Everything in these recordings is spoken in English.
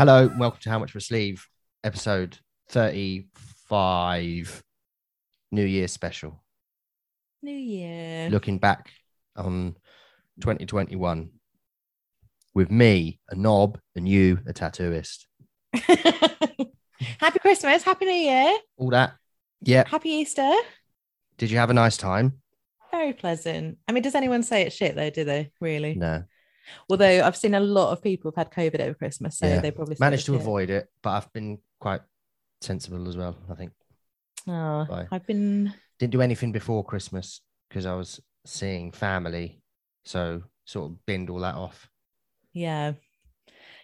Hello, and welcome to How Much for a Sleeve, episode 35, New Year special. New Year. Looking back on 2021 with me, a knob, and you, a tattooist. Happy Christmas. Happy New Year. All that. Yeah. Happy Easter. Did you have a nice time? Very pleasant. I mean, does anyone say it's shit though? Do they really? No. Although I've seen a lot of people have had COVID over Christmas, so Yeah. they probably Managed to shit. avoid it, but I've been quite sensible as well, I think. Oh, Bye. I've been. Didn't do anything before Christmas because I was seeing family. So sort of binned all that off. Yeah.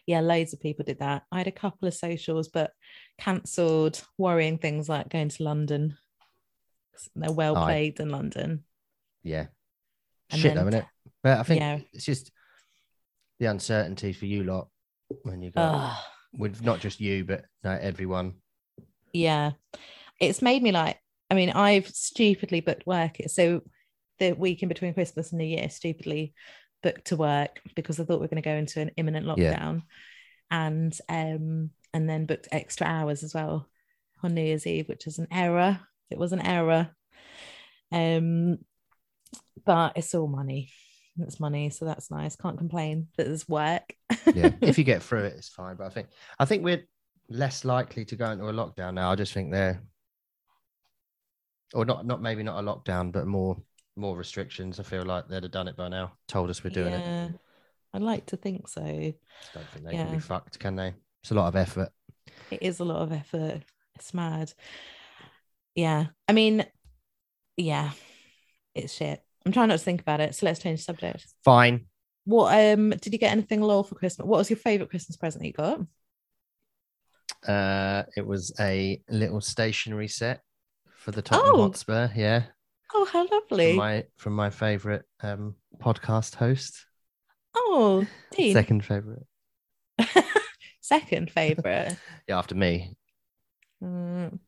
Yeah, loads of people did that. I had a couple of socials, but cancelled, worrying things like going to London. They're well Aye. played in London. Yeah. And Shit, then- though, isn't it? But I think Yeah. it's just the uncertainty for you lot when you go Ugh. with not just you, but no, everyone. yeah it's made me like i mean i've stupidly booked work so the week in between christmas and new year stupidly booked to work because i thought we were going to go into an imminent Yeah. lockdown and um and then booked extra hours as well on new year's eve which is an error it was an error um but it's all money it's money so that's nice can't complain that there's work Yeah. if you get through it, it's fine. But I think I think we're less likely to go into a lockdown now. I just think they're or not not maybe not a lockdown, but more more restrictions. I feel like they'd have done it by now. Told us we're doing it. yeah i'd like to think so Don't think they can Yeah. be fucked, can they? It's a lot of effort. it is a lot of effort. It's mad. Yeah. I mean, yeah, it's shit. I'm trying not to think about it. So let's change the subject. Fine. What um did you get anything lol for Christmas? What was your favorite Christmas present you got? Uh, it was a little stationery set for the Tottenham Oh. Hotspur. Yeah, Oh, how from lovely. my from my favorite um podcast host. Oh, Dean. Second favorite. Second favorite. Yeah, after me. Mm.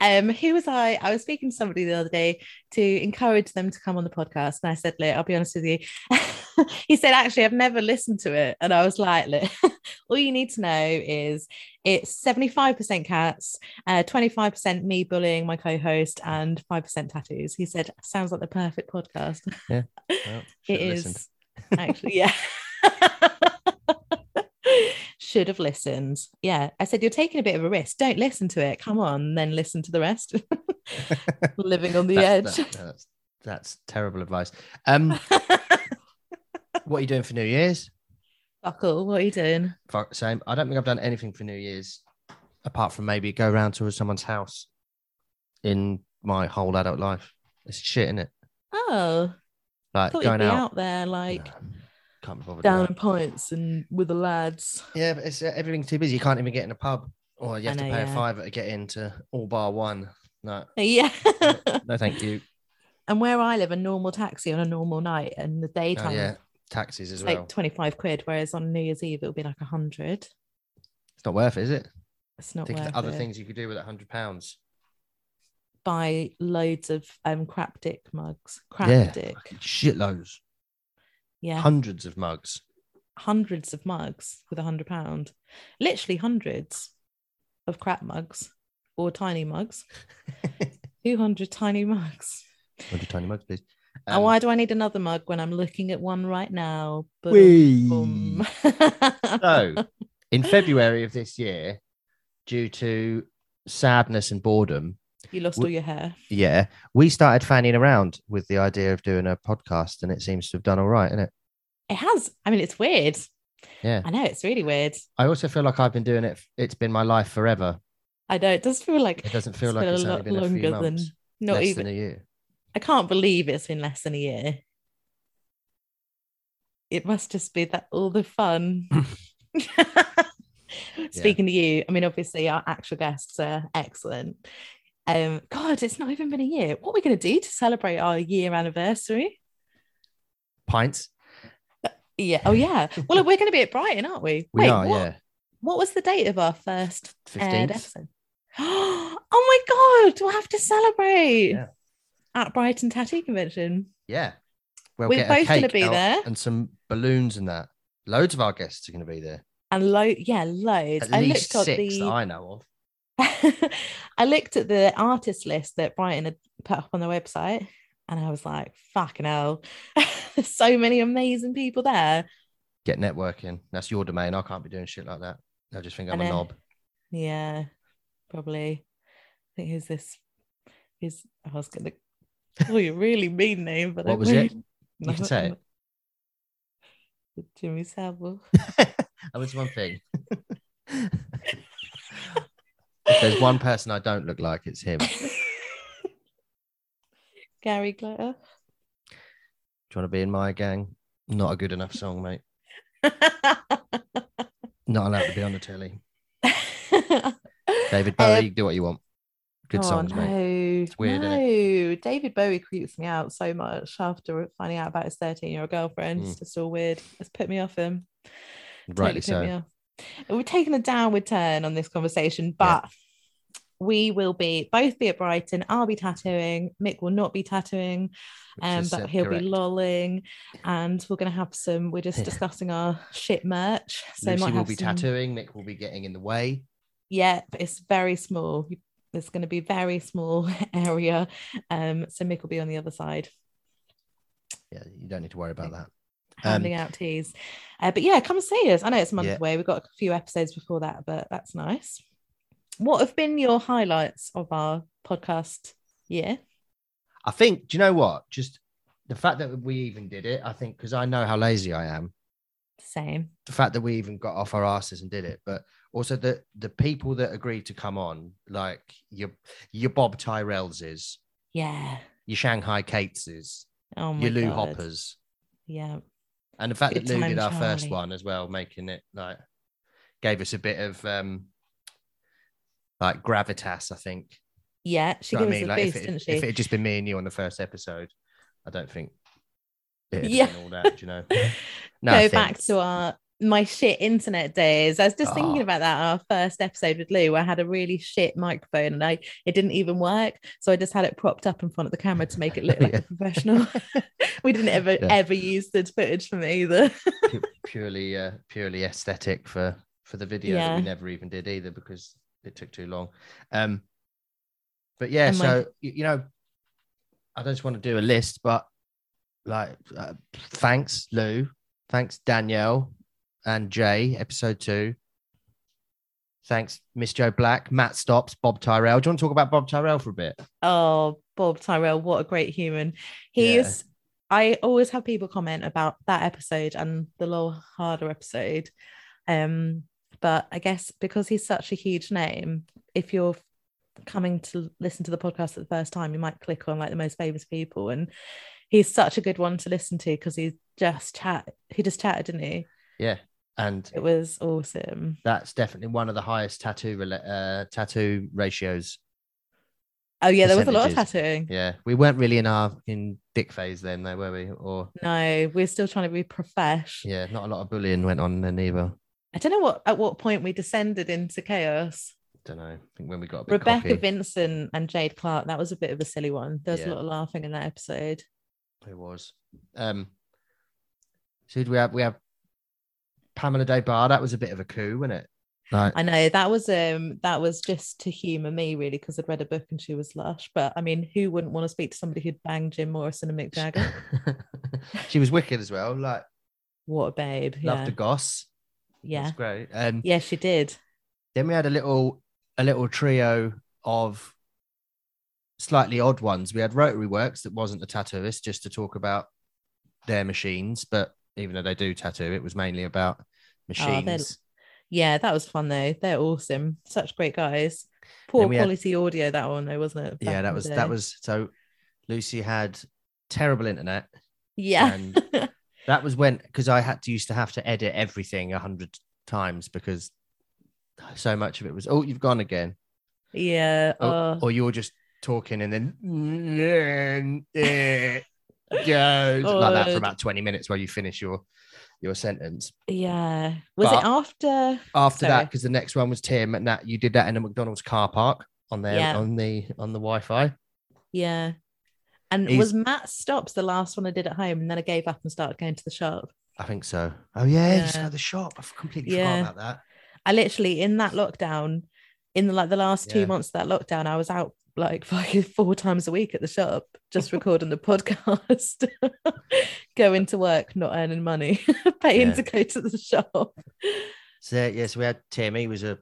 Um, who was I? I was speaking to somebody the other day to encourage them to come on the podcast, and I said, "Look, I'll be honest with you." he said, "Actually, I've never listened to it," and I was like, "Look, all you need to know is it's seventy-five percent cats, uh, twenty-five percent me bullying my co-host, and five percent tattoos." He said, "Sounds like the perfect podcast." Well, it listened. actually, yeah. Should have listened. Yeah. I said, You're taking a bit of a risk. Don't listen to it. Come on, then listen to the rest. Living on the That's- edge. that- that's, that's terrible advice. Um, what are you doing for New Year's? Buckle, what are you doing? Fuck, same. I don't think I've done anything for New Year's apart from maybe go round to someone's house in my whole adult life. It's shit, isn't it? Oh, Like thought you'd going be out. out, there like No, can't be bothered. with down that. in points and with the lads. Yeah, but it's uh, everything's too busy. You can't even get in a pub, or you I have to know, pay yeah. a fiver to get into all bar one. No, Yeah. no, thank you. and where I live, a normal taxi on a normal night and the Oh, daytime yeah, taxis as it's well. like 25 quid, whereas on New Year's Eve it'll be like a hundred. It's not worth it, is it? It's not Think worth the other it. things you could do with a hundred pounds. Buy loads of um crap dick mugs. Crap Yeah, dick. shitloads, Yeah. hundreds of mugs. hundreds of mugs with a hundred pound, literally hundreds of crap mugs or tiny mugs. 200 tiny mugs. Hundred tiny mugs, please. And Um, why do I need another mug when I'm looking at one right now? So, in February of this year, due to sadness and boredom, you lost w- all your hair. yeah, we started fanning around with the idea of doing a podcast, and it seems to have done all right, isn't it? It has. I mean, it's weird. Yeah. I know it's really weird. I also feel like I've been doing it. It's been my life forever. I know it does feel like It doesn't feel like it's a lot been a few longer than months, not even. than a year. I can't believe it's been less than a year. It must just be that all the fun. Speaking to you, I mean, obviously our actual guests are excellent. Um, God, it's not even been a year. What are we going to do to celebrate our year anniversary? Pints. Yeah. Oh, yeah. Well, we're going to be at Brighton, aren't we? We Wait, are, what, yeah. What was the date of our first 15th. episode? oh my god, we'll have to celebrate Yeah. At Brighton Tattoo Convention. Yeah. We'll We're get both gonna be there. and some balloons and that. Loads of our guests are going to be there. And lo yeah, loads. At I least looked at six the that I know of. I looked at the artist list that Brighton had put up on their website and I was like, fucking hell. There's so many amazing people there. Get networking. That's your domain. I can't be doing shit like that. They'll just think I I'm a know. knob. Yeah, probably. I think who's this? Who's I was gonna call you really mean name, but I What was it? won't. You can say it. Jimmy Savile. that was one thing. if there's one person I don't look like, it's him. Gary Glitter. Do you want to be in my gang? Not a good enough song, mate. Not allowed to be on the telly. David Bowie, Um, do what you want. Good oh, songs, no. mate. weird, no. David Bowie creeps me out so much after finding out about his 13 year old girlfriend. Mm. It's just all weird. It's put me off him. Rightly Totally so. off. We've taken a downward turn on this conversation, but we will be both be at Brighton. I'll be tattooing. Mick will not be tattooing, um, but uh, he'll correct. be lolling, and we're going to have some. We're just discussing our shit merch, so Lucy will be some- tattooing. Mick will be getting in the way. Yeah, it's very small. You- It's going to be very small area, um. So Mick will be on the other side. Yeah, you don't need to worry about that. Um, handing out teas. Uh, but yeah, come see us. I know it's a month Yeah. away. We've got a few episodes before that, but that's nice. What have been your highlights of our podcast year? I think, do you know what? Just the fact that we even did it, I think, because I know how lazy I am, Same. the fact that we even got off our asses and did it, but also the the people that agreed to come on, like your your Bob Tyrrellses, Yeah. your Shanghai Kateses, Oh my your Lou God. Hoppers, Yeah. and the fact Good that Lou did our first one as well, making it like gave us a bit of um like gravitas, I think. Yeah. She Do you know gave what us a Like boost, if, it, didn't she? if it had just been me and you on the first episode, I don't think Yeah. all that, you know. No, Go back to our my shit internet days. I was just thinking Oh. about that our first episode with Lou. I had a really shit microphone and I it didn't even work. So I just had it propped up in front of the camera to make it look like Yeah. a professional. we didn't ever Yeah. ever use the footage from it either. purely uh, purely aesthetic for for the video that we never even did either because it took too long um but yeah And my- so y- you know i don't just want to do a list but like uh, thanks lou thanks danielle and jay episode two thanks miss joe black matt stops bob tyrrell do you want to talk about bob tyrrell for a bit Oh, Bob Tyrrell, what a great human. He Yeah. is. I always have people comment about that episode and the Lowell Harder episode. Um, but I guess because he's such a huge name, if you're coming to listen to the podcast for the first time, you might click on like the most famous people, and he's such a good one to listen to because he's just chat. He just chatted, didn't he? yeah and It was awesome. that's definitely one of the highest tattoo uh, tattoo ratios Oh yeah, there was a lot of tattooing. Yeah, we weren't really in our in dick phase then, though, were we? Or No, we're still trying to be profesh. yeah, not a lot of bullying went on then either. I don't know what at what point we descended into chaos. I don't know. I think when we got a bit Rebecca cocky, Vincent and Jade Clark, that was a bit of a silly one. There was Yeah. a lot of laughing in that episode. it was. Um, so we have we have Pamela Des Barres. That was a bit of a coup, wasn't it? Like, I know that was um that was just to humour me really because I'd read a book and she was lush. But I mean, who wouldn't want to speak to somebody who'd banged Jim Morrison and Mick Jagger? she was wicked as well. Like, what a babe. loved Yeah. the goss. yeah. That's great. Um, Yeah, she did. Then we had a little a little trio of slightly odd ones. We had Rotary Works that wasn't a tattooist, just to talk about their machines. But even though they do tattoo, it was mainly about oh, machines. Yeah, that was fun though. They're awesome. Such great guys. Poor we had- quality audio that one though, wasn't it? back yeah, that was that was so. Lucy had terrible internet. yeah. and- That was when because I had to used to have to edit everything a hundred times because so much of it was oh you've gone again yeah. or, oh. or you're just talking and then yeah, like that for about 20 minutes while you finish your your sentence. Yeah. Was But- it after? After that, because the next one was Tim and that you did that in a McDonald's car park on their Yeah. on the on the Wi-Fi. Yeah. And He's- was Matt Stops the last one I did at home, and then I gave up and started going to the shop. I think so. Oh yeah, you Yeah. started the shop. I completely Yeah. forgot about that. I literally in that lockdown, in the, like the last two Yeah. months of that lockdown, I was out like fucking four times a week at the shop, just recording the podcast, going to work, not earning money, paying Yeah. to go to the shop. So yes, we had Tim. He was a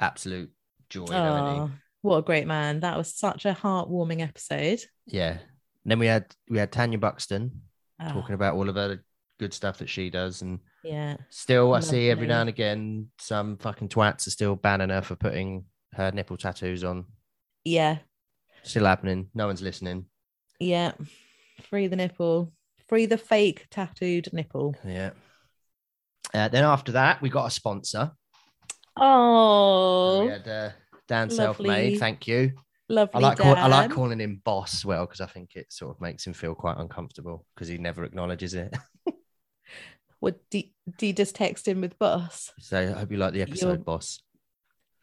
absolute joy. Oh, what a great man! That was such a heartwarming episode. Yeah. And then we had we had Tanya Buxton Oh, talking about all of her good stuff that she does, and yeah, still I see every now and again some fucking twats are still banning her for putting her nipple tattoos on. Yeah, Still happening. No one's listening. yeah. Free the nipple, free the fake tattooed nipple. Yeah. Uh, then after that, we got a sponsor. Oh, We had uh, Dan lovely. Selfmade. Thank you. lovely. I like call, I like calling him boss as well because I think it sort of makes him feel quite uncomfortable because he never acknowledges it. What do, do you just text him with boss? so I hope you like the episode, You're- boss.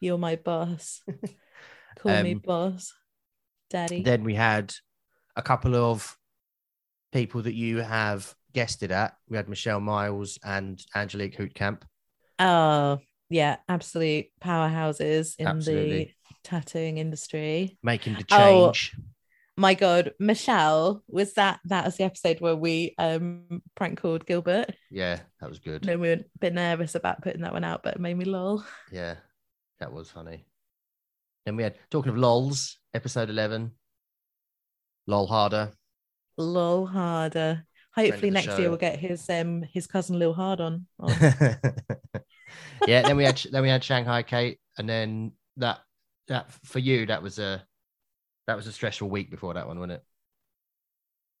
You're my boss. Call me Um, boss, daddy. Then we had a couple of people that you have guested at. We had Michelle Miles and Angelique Houtkamp. oh, yeah, absolute powerhouses in the tattooing industry. making the Oh, change. My God, Michelle, was that that was the episode where we um prank called Gilbert? Yeah, that was good. No, we were a bit nervous about putting that one out, but it made me lol. Yeah, that was funny. Then we had talking of lols, episode eleven. Lol harder. Lol harder. Hopefully next show. year we'll get his um his cousin Lil Hard on. on. yeah, then we had then we had Shanghai Kate, and then that that for you that was a that was a stressful week before that one, wasn't it?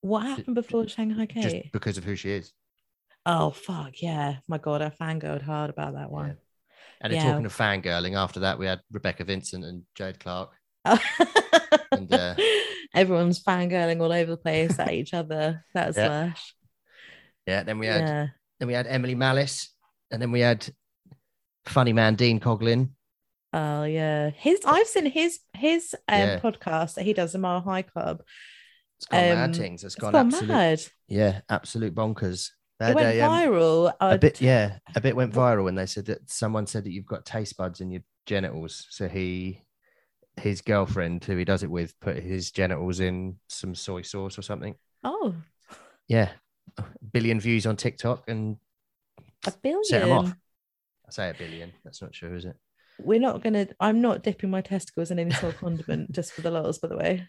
what happened before Shanghai Kate? Just because of who she is. Oh fuck yeah. My God, I fangirled hard about that Yeah. And Yeah. talking of fangirling, after that we had Rebecca Vincent and Jade Clark. Oh. And, uh, Everyone's fangirling all over the place at each other. That was Yeah. lush. Yeah, then we had Yeah. then we had Emily Malice, and then we had funny man Dean Coglin. Oh yeah. His I've seen his his um Yeah. podcast that he does the Mile High Club. It's gone Um, mad things. It's It's gone, gone absolute mad. yeah, absolute bonkers. They It went a, um, viral. a bit yeah a bit went viral when they said that someone said that you've got taste buds in your genitals. So he his girlfriend who he does it with put his genitals in some soy sauce or something. Oh, yeah. A billion views on tiktok and a billion. set him off. i say a billion. That's not sure, is it? We're not gonna I'm not dipping my testicles in any sort of condiment just for the lols, by the way.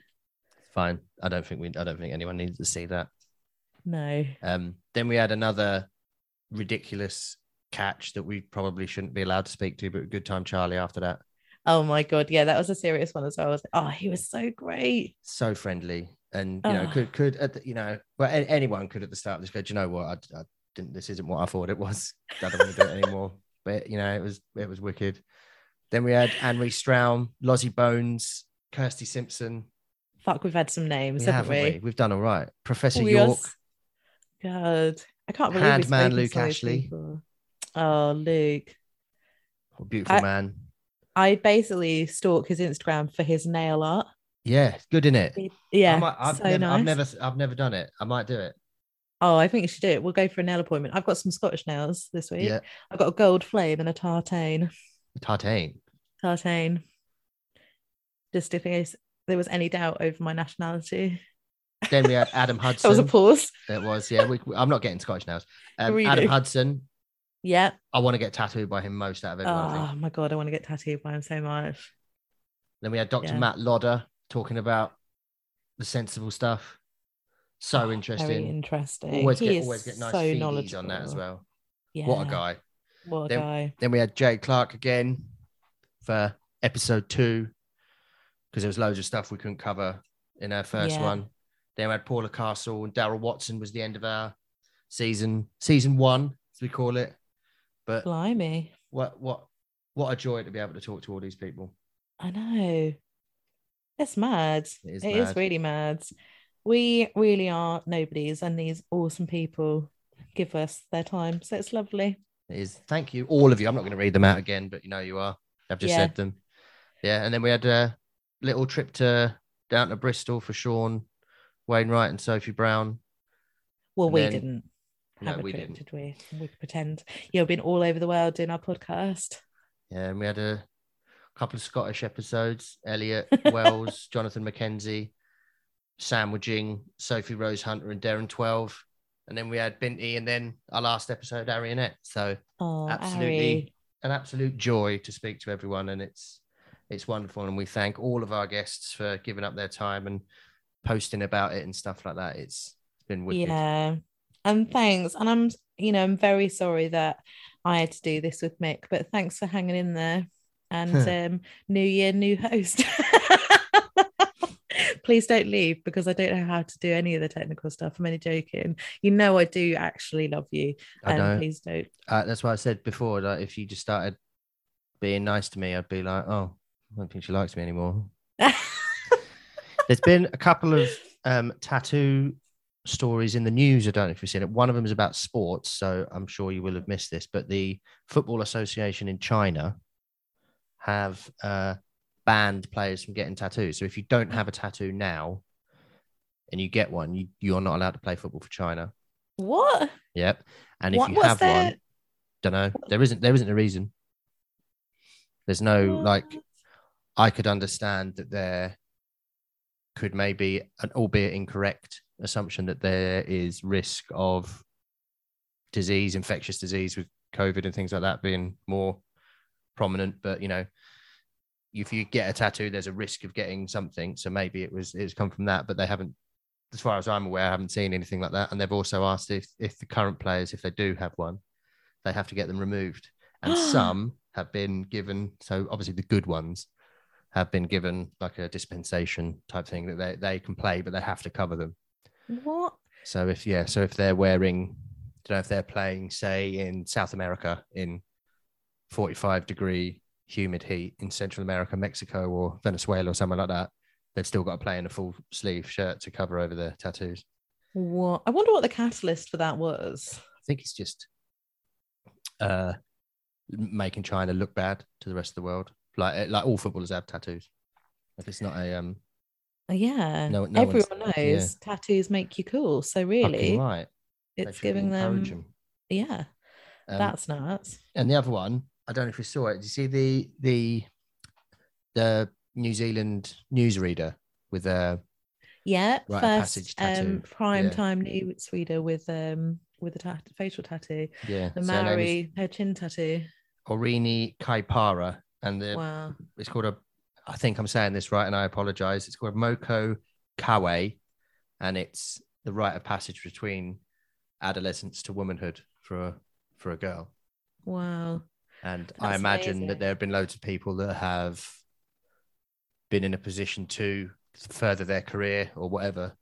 fine. I don't think we i don't think anyone needs to see that No. um then we had another ridiculous catch that we probably shouldn't be allowed to speak to but good time charlie after that Oh my god, yeah, that was a serious one as well. I was like, oh, he was so great. so friendly and you know Oh. could could at the, you know well anyone could at the start just go do you know what I, I didn't this isn't what i thought it was i don't want to do it anymore but you know it was it was wicked then we had anne Straum, lozzie bones kirsty simpson Fuck, we've had some names, we haven't haven't we? we? we've done all right professor We york God, I can't believe Handman Luke Ashley. people. Oh, Luke. beautiful I- man I basically stalk his Instagram for his nail art. yeah good in it Yeah, I might, I've, so never, nice. I've never i've never done it i might do it Oh, I think you should do it. We'll go for a nail appointment. I've got some Scottish nails this week. yeah I've got a gold flame and a tartane. tartane Tartane. Just in case there was any doubt over my nationality. Then we had adam Hudson. That was a pause. it was yeah we, i'm not getting scotch nails um, adam hudson Yeah. I want to get tattooed by him most out of everyone. Oh my god, I want to get tattooed by him so much. Then we had Dr. Yeah. Matt Lodder talking about the sensible stuff. So Oh, Very interesting. interesting. Always He get always get nice so knowledgeable on that as well. Yeah. What a guy. What a Then- guy. Then we had Jay Clark again for episode two because there was loads of stuff we couldn't cover in our first Yeah. one. Then we had Paula Castle and Daryl Watson was the end of our season, season one, as we call it. But Blimey. what what what a joy to be able to talk to all these people. I know. It's mad. It is It is mad. really mad. we really are nobodies, and these awesome people give us their time. So it's lovely. It is thank you, all of you. I'm not going to read them out again, but you know you are. I've just Yeah. said them. Yeah, and then we had a little trip to down to Bristol for Sean Wainwright and Sophie Brown. Well, And we then- didn't No, have we trip, didn't. did we? We could pretend. You've been all over the world doing our podcast. Yeah, and we had a couple of Scottish episodes. Elliot Wells, Jonathan McKenzie, sandwiching Sophie Rose Hunter and Darren Twelve. And then we had Binty and then our last episode, Arianette. So Oh, Absolutely. Ari. an absolute joy to speak to everyone and it's it's wonderful and we thank all of our guests for giving up their time and posting about it and stuff like that it's it's been wicked Yeah. And thanks. And I'm, you know, I'm very sorry that I had to do this with Mick, but thanks for hanging in there. And um, new year, new host. Please don't leave because I don't know how to do any of the technical stuff. I'm only joking. You know, I do actually love you. i And know please don't. uh, that's why i said before that if you just started being nice to me i'd be like oh i don't think she likes me anymore there's been a couple of um, tattoo stories in the news. I don't know if you've seen it. One of them is about sports, so I'm sure you will have missed this. But the Football Association in China have uh, banned players from getting tattoos. So if you don't have a tattoo now and you get one, you, you're not allowed to play football for China. what? Yep. And if What- you have their- one, don't know. There isn't. There isn't a reason. There's no like. I could understand that there could maybe an albeit incorrect assumption that there is risk of disease, infectious disease with COVID and things like that being more prominent. But you know, if you get a tattoo, there's a risk of getting something. So maybe it was it's come from that, but they haven't, as far as I'm aware, I haven't seen anything like that. And they've also asked if if the current players, if they do have one, they have to get them removed. And some have been given, so obviously the good ones have been given like a dispensation type thing that they, they can play, but they have to cover them. What? So if yeah, so if they're wearing, I don't know if they're playing, say in South America in 45 degree humid heat in Central America, Mexico, or Venezuela or somewhere like that, they've still got to play in a full sleeve shirt to cover over their tattoos. What? I wonder what the catalyst for that was. I think it's just uh making China look bad to the rest of the world. Like eh, like all footballers have tattoos. Like it's not a um Yeah. No- no Everyone knows yeah. tattoos make you cool. So fucking really, right. It's giving them. encourage 'em. Yeah, Um, that's nuts. and the other one, I don't know if you saw it. Did you see the the the New Zealand newsreader with a Yeah, first passage tattoo. um prime Yeah. time news reader with um with a tat- facial tattoo, yeah the Maori her chin tattoo. Orini Kaipara and the Wow. it's called a I think I'm saying this right and I apologize. It's called Moko Kauae and it's the rite of passage between adolescence to womanhood for a for a girl. Wow. And I imagine amazing. that there have been loads of people that have been in a position to further their career or whatever,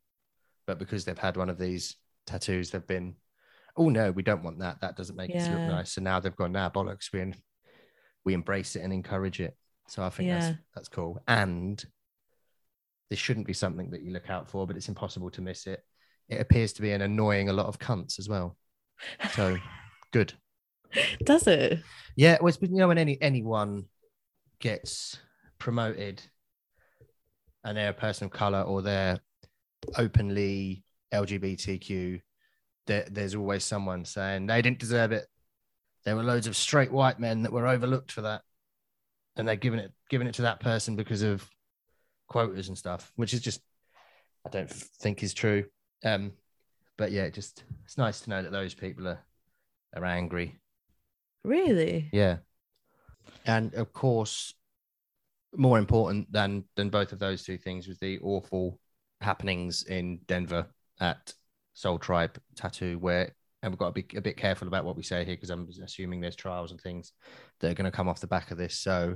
but because they've had one of these tattoos, they've been, oh no, we don't want that. That doesn't make us look nice. So now they've gone, now bollocks, we we embrace it and encourage it. So I think Yeah. that's that's cool. And this shouldn't be something that you look out for, but it's impossible to miss it. It appears to be an annoying a lot of cunts as well. So good. Does it? Yeah, well, it's, you know when any anyone gets promoted and they're a person of color or they're openly LGBTQ, there, there's always someone saying they didn't deserve it. There were loads of straight white men that were overlooked for that, and they're giving it giving it to that person because of quotas and stuff, which is just I don't think is true. Um, but yeah, just it's nice to know that those people are are angry Really? yeah. And of course, more important than than both of those two things was the awful happenings in Denver at Sol Tribe Tattoo, where and we've got to be a bit careful about what we say here because I'm assuming there's trials and things that are going to come off the back of this. So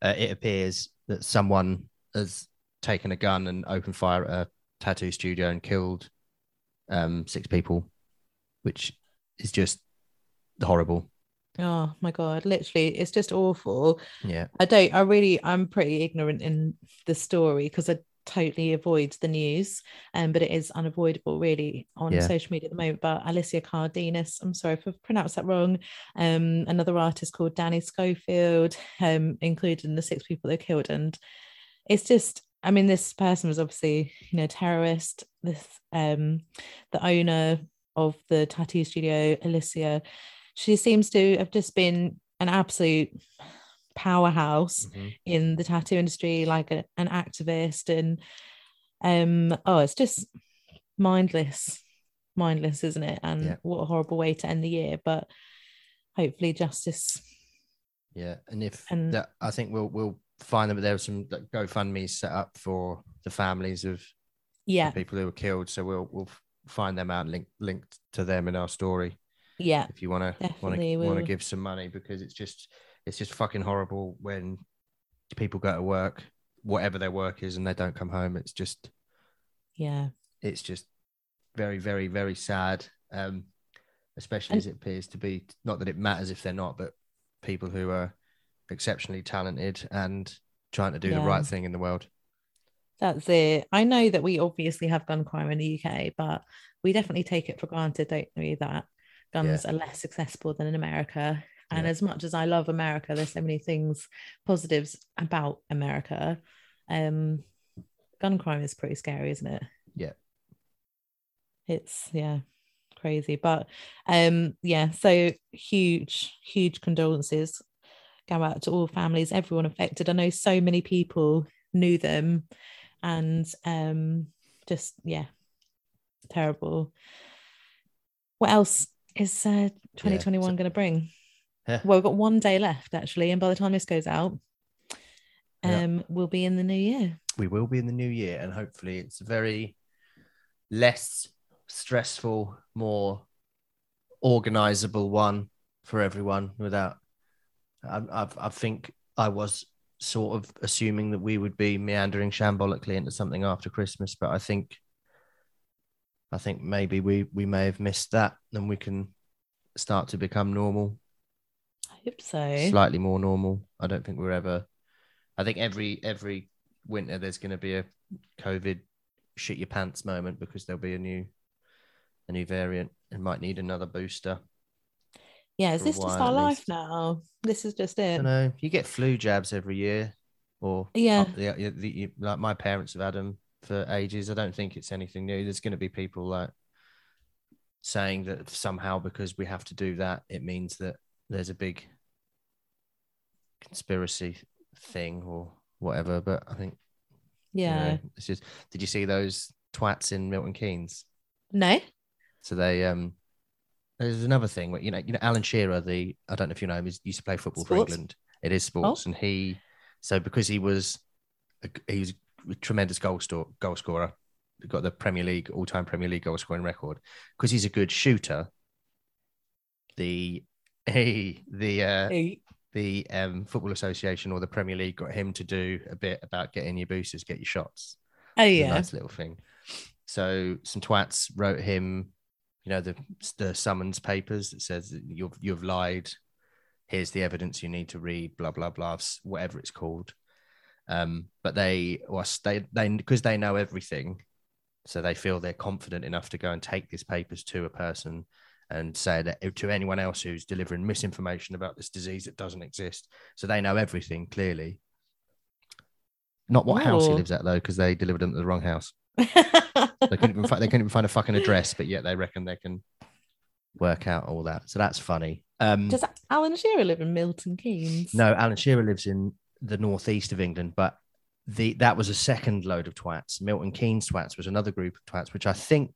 uh, it appears that someone has taken a gun and opened fire at a tattoo studio and killed um, six people, which is just horrible. Oh my god! Literally, it's just awful. Yeah. I don't. I really. I'm pretty ignorant in the story because I totally avoid the news, um, but it is unavoidable really on Yeah. social media at the moment. But Alicia Cardenas, I'm sorry if I've pronounced that wrong. Um, another artist called Danny Scofield, um, included in the six people they killed, and it's just. I mean, this person was obviously, you know, terrorist. This, um, the owner of the tattoo studio, Alicia, she seems to have just been an absolute powerhouse Mhm. in the tattoo industry, like a, an activist, and um, oh, it's just mindless, mindless, isn't it? And Yeah. what a horrible way to end the year. But hopefully, justice. Yeah, and if And- that, I think we'll we'll find that there are some like, GoFundMe set up for the families of Yeah, the people who were killed. So we'll we'll find them out, link linked to them in our story. yeah, If you want to want to want to give some money because it's just it's just fucking horrible when people go to work, whatever their work is, and they don't come home. It's just yeah, it's just very very very sad. Um, especially And- as it appears to be not that it matters if they're not, but people who are exceptionally talented and trying to do the right thing in the world. that's it. I know that we obviously have gun crime in the UK, but we definitely take it for granted, don't we? That guns are less accessible than in America. And Yeah. as much as I love America, there's so many things positives about America. Um, gun crime is pretty scary, isn't it? Yeah. It's yeah, crazy. But um, yeah, so huge, huge condolences go out to all families, everyone affected. I know so many people knew them and um just yeah, terrible. What else is uh 2021 so- going to bring? Yeah. Well, we've got one day left actually, and by the time this goes out, Yeah. um, we'll be in the new year. we will be in the new year and hopefully it's a very less stressful more organizable one for everyone without I, I, I think i was sort of assuming that we would be meandering shambolically into something after christmas but i think i think maybe we we may have missed that and we can start to become normal hope so. slightly more normal. I don't think we're ever. I think every every winter there's going to be a COVID shit your pants moment because there'll be a new a new variant and might need another booster. yeah, is this just our life now? This is just I it. don't know. You get flu jabs every year, or Yeah. the, the, the- like my parents have had them for ages. I don't think it's anything new. There's going to be people like saying that somehow because we have to do that, it means that there's a big conspiracy thing or whatever. But I think you Yeah. know, it's just. Did you see those twats in Milton Keynes? No. So they um. There's another thing where you know you know Alan Shearer the I don't know if you know him he used to play football for England. It is sports, and he so because he was a, he was a tremendous goal store goal scorer, got the Premier League all time Premier League goal scoring record. Because he's a good shooter, the he the uh, Hey. the um, football association or the Premier League got him to do a bit about getting your boosters, get your shots. Oh yeah. nice little thing. So some twats wrote him, you know, the the summons papers that says that you've you've lied. Here's the evidence you need to read. Blah blah blah. Whatever it's called. Um, but they was they they because they know everything, so they feel they're confident enough to go and take these papers to a person and say that to anyone else who's delivering misinformation about this disease that doesn't exist. So they know everything clearly. Not what house he lives at though, because they delivered him to the wrong house. They couldn't even find, they couldn't even find a fucking address, but yet they reckon they can work out all that. So that's funny. Um, Does Alan Shearer live in Milton Keynes? no, Alan Shearer lives in the northeast of England, but the that was a second load of twats. Milton Keynes twats was another group of twats, which I think.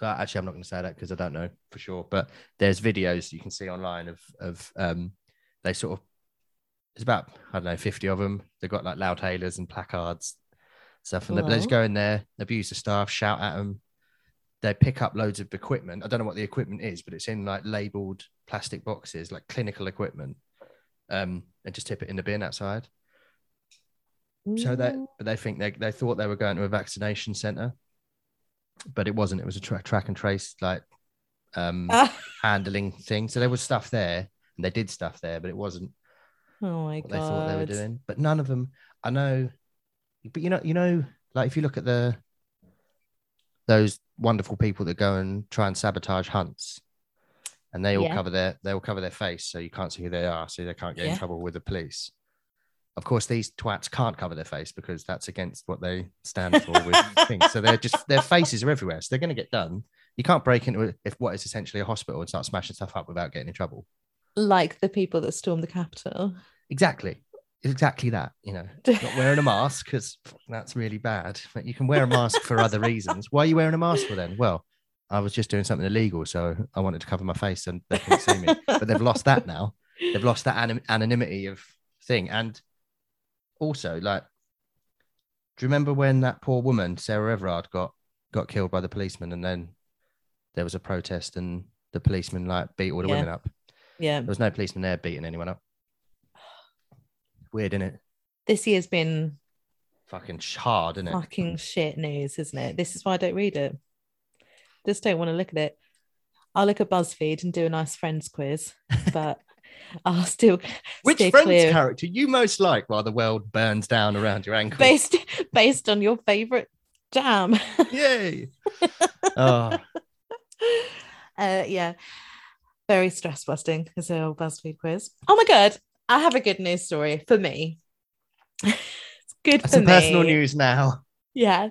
Uh, actually, I'm not going to say that because I don't know for sure. But there's videos you can see online of of um, they sort of. It's about I don't know 50 of them. They've got like loud hailers and placards, stuff, and they, they just go in there, abuse the staff, shout at them. They pick up loads of equipment. I don't know what the equipment is, but it's in like labeled plastic boxes, like clinical equipment, um, and just tip it in the bin outside. So that Mm. but they think they they thought they were going to a vaccination center, but it wasn't. It was a tra- track and trace like um, Ah. handling thing. So there was stuff there, and they did stuff there, but it wasn't oh my what god. they thought they were doing. But none of them. I know, but you know, you know, Like if you look at the those wonderful people that go and try and sabotage hunts, and they all Yeah. cover their they all cover their face, so you can't see who they are, so they can't get in trouble with the police. Of course, these twats can't cover their face because that's against what they stand for with things. So they're just their faces are everywhere, so they're going to get done. You can't break into if what is essentially a hospital and start smashing stuff up without getting in trouble. Like the people that stormed the Capitol. Exactly. Exactly that, you know, not wearing a mask because that's really bad. But you can wear a mask for other reasons. Why are you wearing a mask for then? Well, I was just doing something illegal, so I wanted to cover my face and they couldn't see me. But they've lost that now. They've lost that anim- anonymity of thing. And also, like, do you remember when that poor woman, Sarah Everard, got got killed by the policeman, and then there was a protest, and the policeman like beat all the Yeah. women up. Yeah. There was no policeman there beating anyone up. Weird, isn't it? This year's been Fucking hard, isn't it? fucking shit news, isn't it? This is why I don't read it. Just don't want to look at it. I'll look at BuzzFeed and do a nice friends quiz, but I'll still Which Friends clear. character you most like while the world burns down around your ankle? based based on your favorite jam. Yay! oh, uh, yeah, very stress busting is a BuzzFeed quiz. Oh my god, I have a good news story for me. it's good for some me. personal news now. Yeah.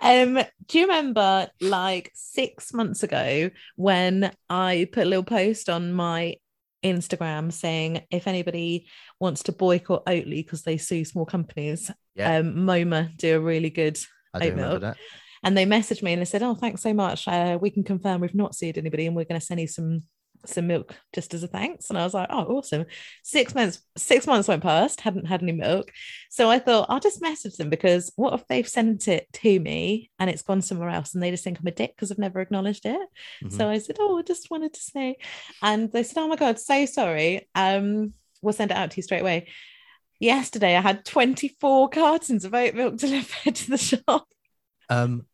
Um, do you remember like six months ago when I put a little post on my Instagram saying if anybody wants to boycott Oatly because they sue small companies, Yeah. um, MoMA do a really good I oat milk. that. and they messaged me and they said, "Oh, thanks so much. Uh, we can confirm we've not sued anybody, and we're going to send you some some milk just as a thanks." And I was like, "Oh, awesome!" Six months six months went past, hadn't had any milk, so I thought I'll just message them because what if they've sent it to me and it's gone somewhere else and they just think I'm a dick because I've never acknowledged it. Mhm. So I said, "Oh, I just wanted to say," and they said, "Oh my god, so sorry. Um, we'll send it out to you straight away." Yesterday, I had 24 cartons of oat milk delivered to the shop. Um,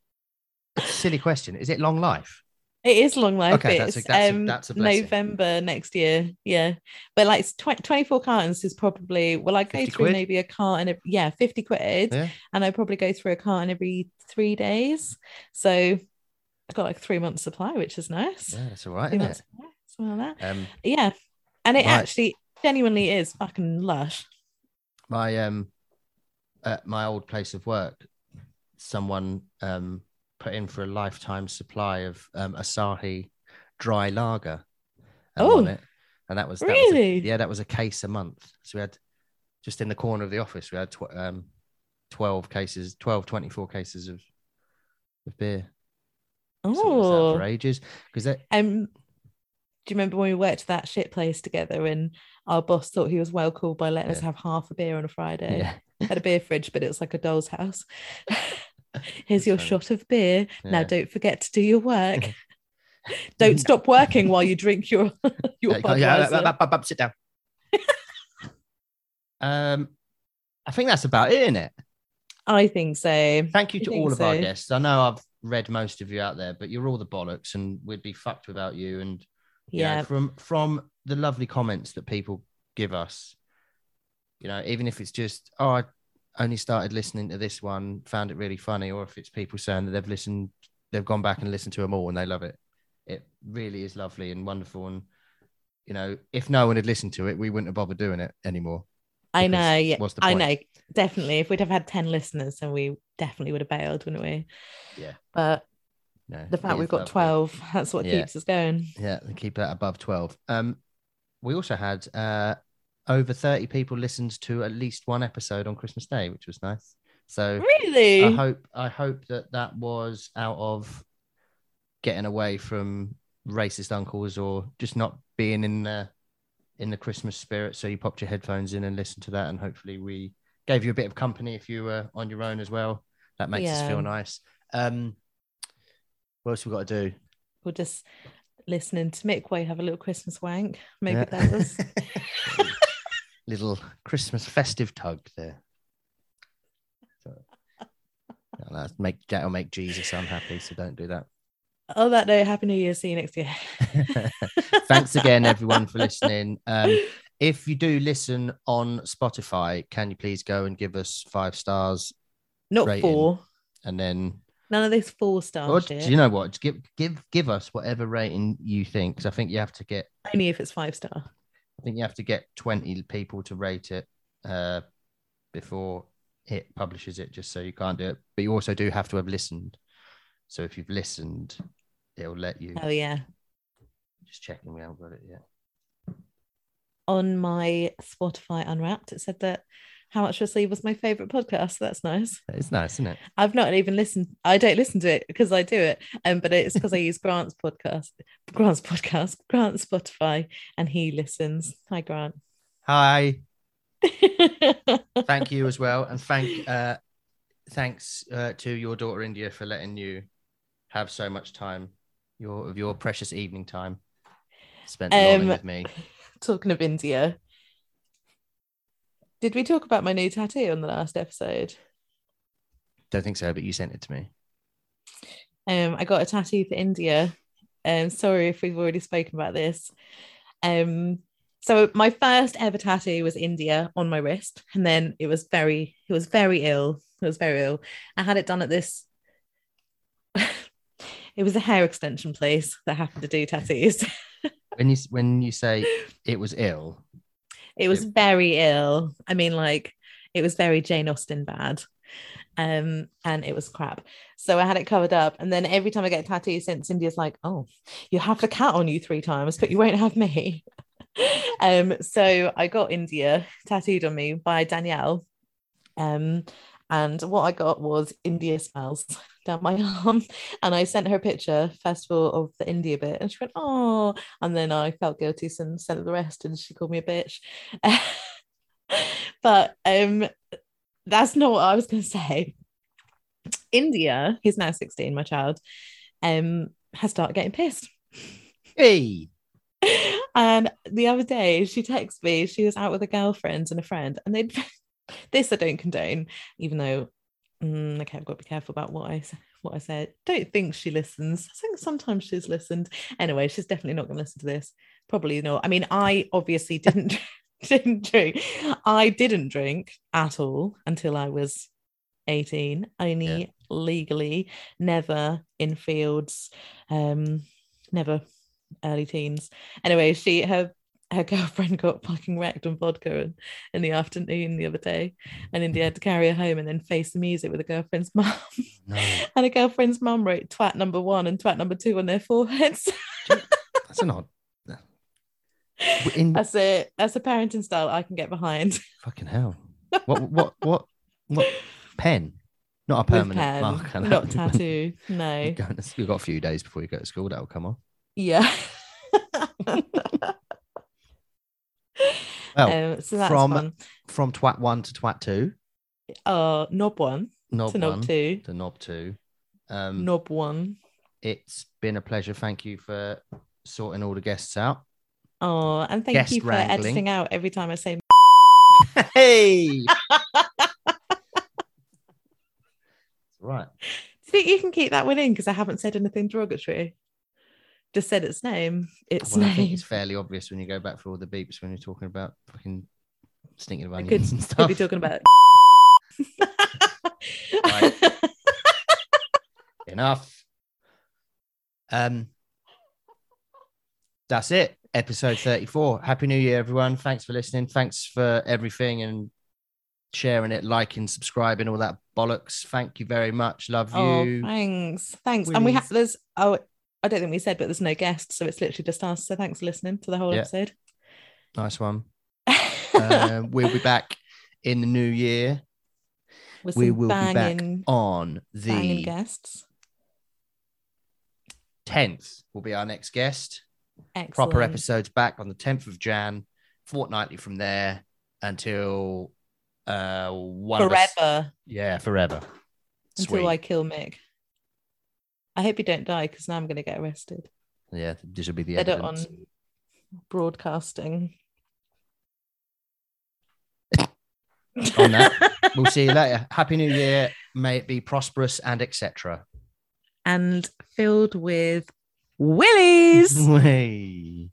silly question. Is it long life? It is long life. Okay, that's a- it's that's a- um, that's a blessing. November next year. Yeah. But like it's tw- 24 cartons is probably, well, I go through quid? maybe a carton, ev- yeah, 50 quid. Yeah. And I probably go through a carton every three days. So I've got like three months supply, which is nice. Yeah, that's all right, isn't it? supply, something like that. Um, Yeah. And it Right. actually genuinely is fucking lush. my um, at my old place of work, someone um put in for a lifetime supply of um Asahi dry lager. um, Oh, on it. and that was that was a- really? yeah, that was a case a month. So we had just in the corner of the office, we had tw- um, 12 cases, 12, 24 cases of, of beer. So Oh. out for ages because that Um, do you remember when we worked that shit place together and our boss thought he was well cool by letting us have half a beer on a Friday? yeah, Had a beer fridge, but it was like a doll's house. Here's your shot of beer. Now don't forget to do your work. don't stop working while you drink your your Yeah, yeah, uh, uh, sit down. um, I think that's about it, isn't it? I think so. Thank you to all of our guests. I know I've read most of you out there, but you're all the bollocks, and we'd be fucked without you. And you know, Yeah. from from the lovely comments that people give us, you know, even if it's just oh, I only started listening to this one, found it really funny, or if it's people saying that they've listened, they've gone back and listened to them all and they love it. It really is lovely and wonderful. And you know, if no one had listened to it, we wouldn't have bothered doing it anymore. I know. Yeah. what's the I know. Definitely. If we'd have had 10 listeners, then we definitely would have bailed, wouldn't we? Yeah. But No, the fact we've got lovely. 12, that's what Yeah. keeps us going. Yeah, keep that above 12. Um, we also had uh, over 30 people listened to at least one episode on Christmas Day, which was nice. So Really? I hope I hope that that was out of getting away from racist uncles or just not being in the in the Christmas spirit. So you popped your headphones in and listened to that, and hopefully we gave you a bit of company if you were on your own as well. That makes us feel nice. Um, what else we got to do? We're just listening to Mick Way have a little Christmas wank. Maybe Yeah. that was. little Christmas festive tug there. So, no, make that'll make Jesus unhappy, so don't do that. On that note, Happy New Year. See you next year. Thanks again, everyone, for listening. Um, if you do listen on Spotify, can you please go and give us five stars? Not rating. four. and then None of this four star or, do you know what? Just give give give us whatever rating you think, because I think you have to get Only if it's five star. I think you have to get twenty people to rate it uh, before it publishes it, just so you can't do it. But you also do have to have listened. So if you've listened, it'll let you. Oh yeah. Just checking we haven't got it yet. On my Spotify Unwrapped, it said that How Much for Sleep was my favorite podcast. That's nice. It's nice, isn't it? I've not even listened. I don't listen to it because I do it, um, but it's because I use Grant's podcast, Grant's podcast, Grant's Spotify, and he listens. Hi, Grant. Hi. Thank you as well, and thank uh, thanks uh, to your daughter India for letting you have so much time, your of your precious evening time spent Um, with me. Talking of India, did we talk about my new tattoo on the last episode? Don't think so, but you sent it to me. Um, I got a tattoo for India. Um, sorry if we've already spoken about this. Um, so my first ever tattoo was India on my wrist, and then it was very, it was very ill. It was very ill. I had it done at this. it was a hair extension place that happened to do tattoos. When you when you say it was ill, It was very ill. I mean, like it was very Jane Austen bad. Um, and it was crap. So I had it covered up. And then every time I get a tattoo since India's like, oh, you have the cat on you three times, but you won't have me. um, so I got India tattooed on me by Danielle. Um, and what I got was India smells down my arm. And I sent her a picture, first of all, of the India bit. And she went, oh. And then I felt guilty so and sent her the rest. And she called me a bitch. but um, that's not what I was going to say. India, he's now 16, my child, um, has started getting pissed. hey, and the other day she texted me she was out with a girlfriend and a friend and they'd this i don't condone even though mm, okay i've got to be careful about what i what i said don't think she listens. I think sometimes she's listened. Anyway she's definitely not going to listen to this. Probably not. I mean i obviously didn't didn't drink. I didn't drink at all until i was 18 only Yeah. legally never in fields um never early teens. Anyway, she her her girlfriend got fucking wrecked on vodka in, in the afternoon the other day, and India had to mm. carry her home and then face the music with her girlfriend's mum. no, and her girlfriend's mum wrote twat number one and twat number two on their foreheads. that's an odd. In That's it. That's a parenting style I can get behind. fucking hell, what what what what pen? Not a permanent pen, marker. not would be when tattoo. No. you're going to- You've got a few days before you go to school. That'll come off. Yeah. Well, um, so that's from- fun. from twat one to twat two. Uh, knob one knob to knob two, to knob two. Um, knob one. It's been a pleasure. Thank you for sorting all the guests out. Oh, and thank Guest you for wrangling. editing out every time I say. hey, right. Do you think you can keep that one in? Because I haven't said anything derogatory. Just said its name. Its Well, I think name. it's fairly obvious when you go back for all the beeps when you're talking about fucking stinking of onions could, and could stuff. be talking about. Enough. Um, that's it. Episode 34. Happy New Year, everyone. Thanks for listening. Thanks for everything and sharing it, liking, subscribing, all that bollocks. Thank you very much. Love oh, you. thanks, thanks. And we have there's oh I don't think we said, but there's no guests, so it's literally just us. So thanks for listening to the whole Yeah. episode. Nice one. Um, we'll be back in the new year. We will be back on banging the guests. 10th, will be our next guest. Excellent. proper episodes back on the 10th of Jan, fortnightly from there until uh one of us- forever yeah, forever. until Sweet. I kill Mick. I hope you don't die because now I'm going to get arrested. Yeah, this will be the don't on broadcasting. On that, we'll see you later. Happy New Year. May it be prosperous and etc. and filled with willies. Hey.